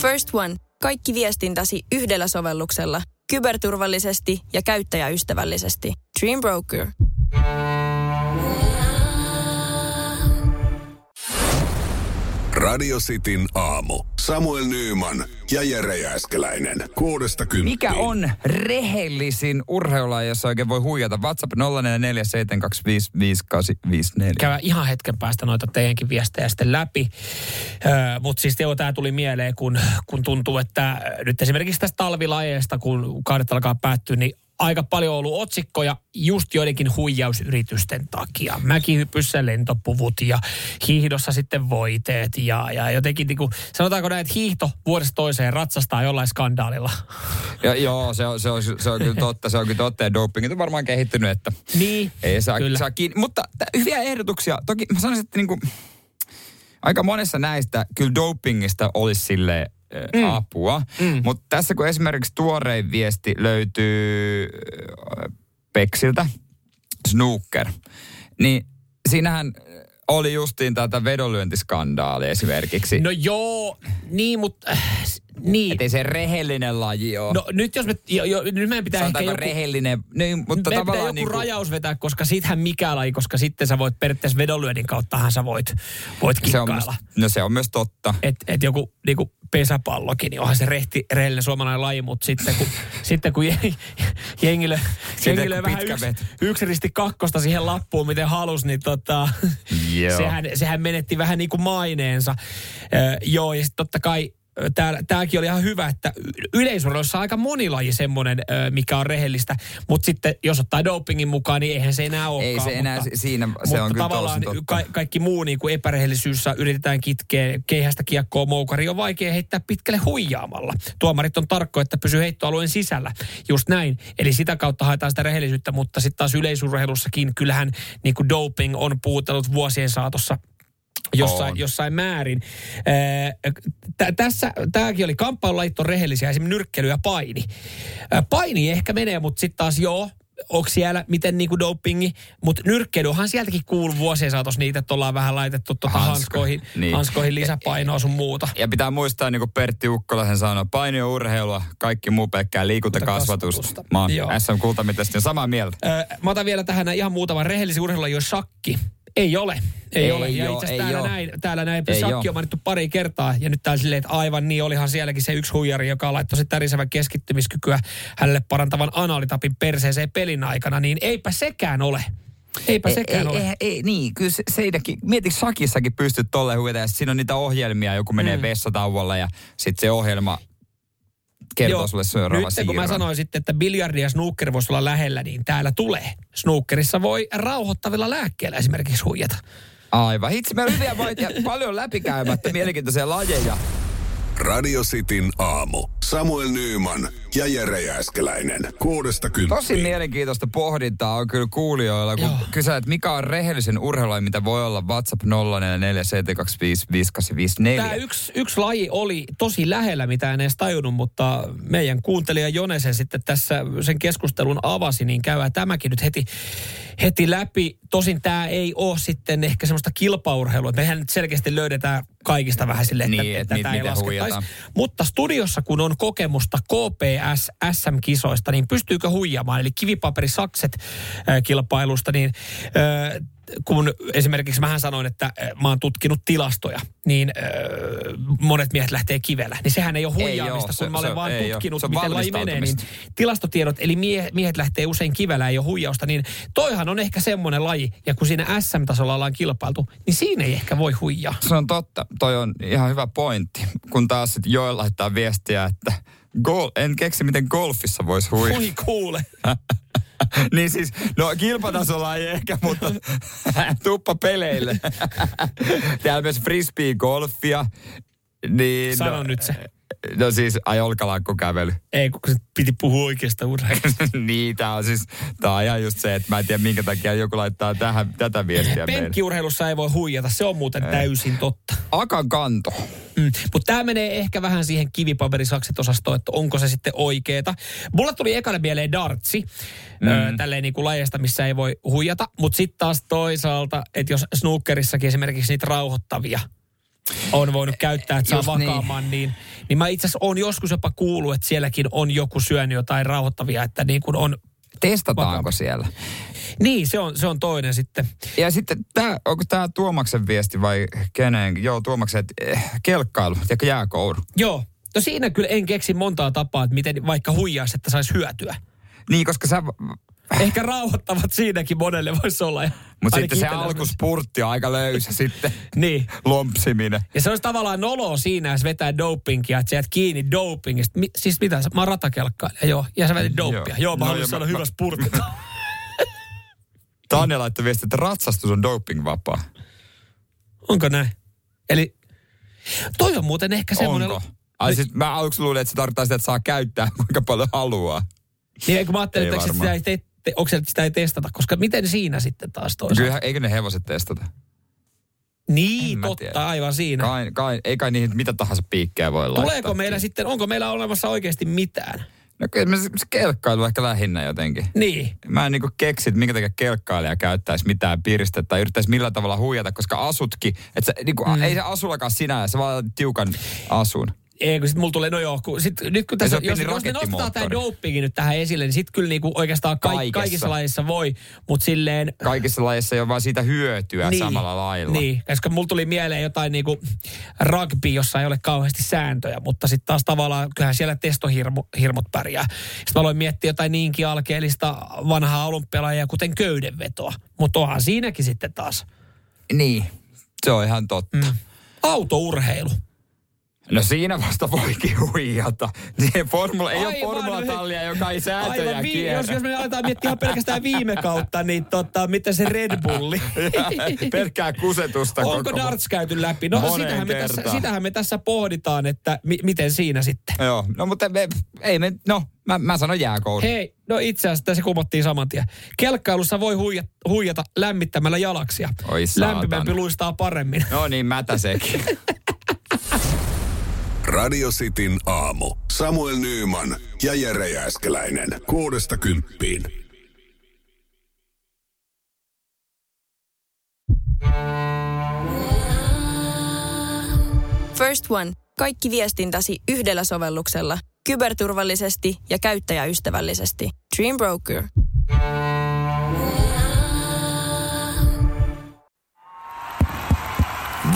First One. Kaikki viestintäsi yhdellä sovelluksella. Kyberturvallisesti ja käyttäjäystävällisesti. Dream Broker. Radio Cityn aamu. Samuel Nyyman ja Jere Jääskeläinen. Kuudesta kymppiin. Mikä on rehellisin urheilulaji, jossa oikein voi huijata? WhatsApp 0447255854. Käydään ihan hetken päästä noita teidänkin viestejä sitten läpi. Öö, Mutta siis Teo, tämä tuli mieleen, kun, kun tuntuu, että nyt esimerkiksi tästä talvilajeesta, kun kaudet alkaa päättyä, niin aika paljon ollut otsikkoja just joidenkin huijausyritysten takia. Mäkihypyssä lentopuvut ja hiihdossa sitten voiteet ja, ja jotenkin niin kuin, sanotaanko näin, että hiihto vuodesta toiseen ratsastaa jollain skandaalilla. Ja, joo, se on, se, on, se on kyllä totta. Se on kyllä totta ja dopingit on varmaan kehittynyt, että Niin, ei saa, kyllä. saa kiinni. Mutta t- hyviä ehdotuksia. Toki mä sanoisin, että niinku, aika monessa näistä kyllä dopingista olisi sille mm. apua. Mm. Mutta tässä kun esimerkiksi tuorein viesti löytyy äh, Peksiltä, Snooker, niin siinähän oli justiin tätä vedonlyöntiskandaali esimerkiksi. No joo, niin, mutta... Äh, niin. Että ei se rehellinen laji ole. No nyt jos me, jo, jo, nyt meidän pitää ehkä Sanotaanko joku, rehellinen, niin, mutta meidän pitää tavallaan joku niin kuin, rajaus vetää, koska sittenhän mikä laji, koska sitten sä voit periaatteessa vedonlyönnin kauttahan sä voit, voit se on, kikkailla. no se on myös totta. Et, et joku niinku pesäpallokin, niin onhan se rehti, rehellinen suomalainen laji, mutta sitten kun, sitten kun je- jengille, Sitten kun vähän pitkä yksi, yksi risti kakkosta siihen lappuun, miten halus, niin tota, sehän, sehän menetti vähän niin kuin maineensa. Ö, joo, ja sitten totta kai tämäkin oli ihan hyvä, että yleisurheilussa on aika moni laji semmoinen, mikä on rehellistä, mutta sitten jos ottaa dopingin mukaan, niin eihän se enää olekaan. Ei se enää mutta, si- siinä, se mutta on kyllä tavallaan totta. ka- kaikki muu niin kuin epärehellisyys yritetään kitkeä keihästä kiekkoa moukari on vaikea heittää pitkälle huijaamalla. Tuomarit on tarkko, että pysyy heittoalueen sisällä. Just näin. Eli sitä kautta haetaan sitä rehellisyyttä, mutta sitten taas yleisurheilussakin kyllähän niin kuin doping on puutellut vuosien saatossa jossain, On. jossain määrin. Ää, tä- tässä, tämäkin oli kamppailulajit on rehellisiä, esimerkiksi nyrkkely ja paini. Ää, paini ehkä menee, mutta sitten taas joo, onko siellä miten niinku dopingi, mutta nyrkkeilyhän sieltäkin kuuluu vuosien saatossa niitä, että ollaan vähän laitettu tuota Hansko- hanskoihin, niin. hanskoihin lisäpainoa sun muuta. Ja pitää muistaa, niin kuin Pertti Ukkola sen sanoi, paini on urheilua, kaikki muu pelkkää liikuntakasvatusta. Kasvatusta. Mä oon Joo. SM Kultamitesta samaa mieltä. Öö, mä otan vielä tähän ihan muutaman rehellisen urheilun, jos shakki. Ei ole. Ei, Ei ole. Ja itse asiassa täällä näin, täällä näin oo. on mainittu pari kertaa. Ja nyt täällä silleen, että aivan niin, olihan sielläkin se yksi huijari, joka laittoi se tärisevän keskittymiskykyä hänelle parantavan analitapin perseeseen pelin aikana. Niin eipä sekään ole. Eipä ei, sekään ei, ole. ei, ei, niin, kyllä se, seidänkin, mieti Sakissakin pystyt tolleen huijata, ja siinä on niitä ohjelmia, joku menee mm. vessatauolla ja sitten se ohjelma kertoo sulle seuraava Nyt kun mä sanoin sitten, että biljardi ja snooker voisi olla lähellä, niin täällä tulee. Snookerissa voi rauhoittavilla lääkkeillä esimerkiksi huijata. Aivan. Hitsi, meillä on hyviä vaiheita, paljon läpikäymättä mielenkiintoisia lajeja. Radio Cityn aamu. Samuel Nyyman ja Jere Jääskeläinen. Kuudesta Tosi kymppiin. mielenkiintoista pohdintaa on kyllä kuulijoilla, kun Joo. kysyä, että mikä on rehellisen urheilulaji, mitä voi olla WhatsApp 0447255854. Tämä yksi, yksi laji oli tosi lähellä, mitä en edes tajunnut, mutta meidän kuuntelija Jonesen sitten tässä sen keskustelun avasi, niin käydään tämäkin nyt heti, heti läpi. Tosin tämä ei ole sitten ehkä semmoista kilpaurheilua. Mehän nyt selkeästi löydetään kaikista vähän silleen, että, Niin, että että tätä ei laskettaisi. Mutta studiossa, kun on kokemusta KPS SM-kisoista, niin pystyykö huijaamaan? Eli kivipaperisakset äh, kilpailusta, niin äh, kun esimerkiksi mähän sanoin, että äh, mä oon tutkinut tilastoja, niin äh, monet miehet lähtee kivellä. Niin sehän ei ole Ei huijaamista, se- kun mä olen se- vaan ei tutkinut, Se miten laji menee. Niin tilastotiedot, eli mie, miehet lähtee usein kivellä, ei ole huijausta, niin toihan on ehkä semmoinen laji, ja kun siinä SM-tasolla ollaan kilpailtu, niin siinä ei ehkä voi huijaa. Se on totta. Toi on ihan hyvä pointti. Kun taas sit Joel laittaa viestiä, että gol, en keksi, miten golfissa voisi huijata. Hui kuule. niin siis, no kilpatasolla ei ehkä, mutta tuppa peleille. Täällä myös frisbee-golfia. Niin, Sano no, nyt se. No siis, ai olkalankkokävely. Ei, kun se piti puhua oikeasta urheilusta. niin, tää on siis, tää on ihan just se, että mä en tiedä minkä takia joku laittaa tähän, tätä viestiä. Penkkiurheilussa ei voi huijata, se on muuten täysin totta. Akan kanto. Mm. Mutta tämä menee ehkä vähän siihen kivipaperisakset-osastoon, että onko se sitten oikeeta. Mulla tuli ekana mieleen dartsi, mm. ö, tälleen niin kuin lajeista, missä ei voi huijata. Mutta sitten taas toisaalta, että jos snookerissakin esimerkiksi niitä rauhoittavia on voinut käyttää, että saa Just niin. vakaamaan, niin. niin, niin mä itse asiassa on joskus jopa kuullut, että sielläkin on joku syönyt jotain rauhoittavia, että niin kuin on Testataanko Vakaampi. siellä? Niin, se on, se on toinen sitten. Ja sitten, tää, onko tämä Tuomaksen viesti vai kenen? Joo, Tuomaksen, että eh, kelkkailu ja jääkouru. Joo. No siinä kyllä en keksi montaa tapaa, että miten vaikka huijaisi, että saisi hyötyä. Niin, koska sä... Ehkä rauhoittavat siinäkin monelle voisi olla. Mutta sitten se alkuspurtti on aika löysä sitten. Niin. Lompsiminen. Ja se olisi tavallaan noloa siinä, jos vetää dopingia, että sä jäät kiinni dopingista. Mi- siis mitä, mä oon ratakelkkailija, joo. Ja sä vetit dopia. Joo, joo mä No haluan saada mä- hyvä spurtti. Tanja laittoi viesti, että ratsastus on dopingvapaa. Onko näin? Eli toi on muuten ehkä semmoinen... Onko? Ai siis mä aluksi luulin, että se tarkoittaa sitä, että saa käyttää kuinka paljon haluaa. Niin, kun mä ajattelin, Ei että sitä varmaan. ei, te, onko se, että sitä ei testata, koska miten siinä sitten taas toisaalta? Kyllähän, eikö ne hevoset testata? Niin, En totta, tiedä. aivan siinä. Kai, kai, ei kai niihin mitä tahansa piikkejä voi laittaa. Tuleeko meillä sitten, onko meillä olemassa oikeasti mitään? No kyllä me se, kelkkailu ehkä lähinnä jotenkin. Niin. Mä en niinku keksi, että minkä takia kelkkailija käyttäisi mitään piristettä tai yrittäisi millään tavalla huijata, koska asutkin, että niinku, mm. ei se asullakaan sinä, se vaan tiukan asun. Ei, kun sit mulla tulee, no joo, kun sit, nyt kun tässä, on jos, jos me nostetaan tämä rakettimoottori. dopingi nyt tähän esille, niin sit kyllä niinku oikeastaan kaik, Kaikessa. kaikissa lajeissa voi, mutta silleen... Kaikissa lajeissa ei ole vaan siitä hyötyä niin. samalla lailla. Niin, koska mulla tuli mieleen jotain niinku rugby, jossa ei ole kauheasti sääntöjä, mutta sitten taas tavallaan kyllähän siellä testohirmot pärjää. Sitten mä aloin miettiä jotain niinkin alkeellista vanhaa olympialajia, kuten köydenvetoa. Mutta onhan siinäkin sitten taas niin. Se on ihan totta. Mm. autourheilu. No siinä vasta voikin huijata. Niin formula, ei ole Aivan. formulatallia, joka ei sääntöjä Aivan, jos, jos me aletaan miettiä pelkästään viime kautta, niin tota, mitä se Red Bulli? Pelkkää kusetusta Onko koko... darts käyty läpi? No Moneen sitähän me, tässä, sitähän me tässä pohditaan, että mi- miten siinä sitten. Joo, no mutta me, ei me, no mä, mä sanon jääkoulu. Hei, no itse asiassa se kumottiin saman tien. Kelkkailussa voi huijata, huijata lämmittämällä jalaksia. Oi saatana. Lämpimempi luistaa paremmin. No niin, mätä sekin. Radio Cityn aamu. Samuel Nyyman ja Jere Jääskeläinen. Kuudesta kymppiin. First One. Kaikki viestintäsi yhdellä sovelluksella. Kyberturvallisesti ja käyttäjäystävällisesti. Dream Broker.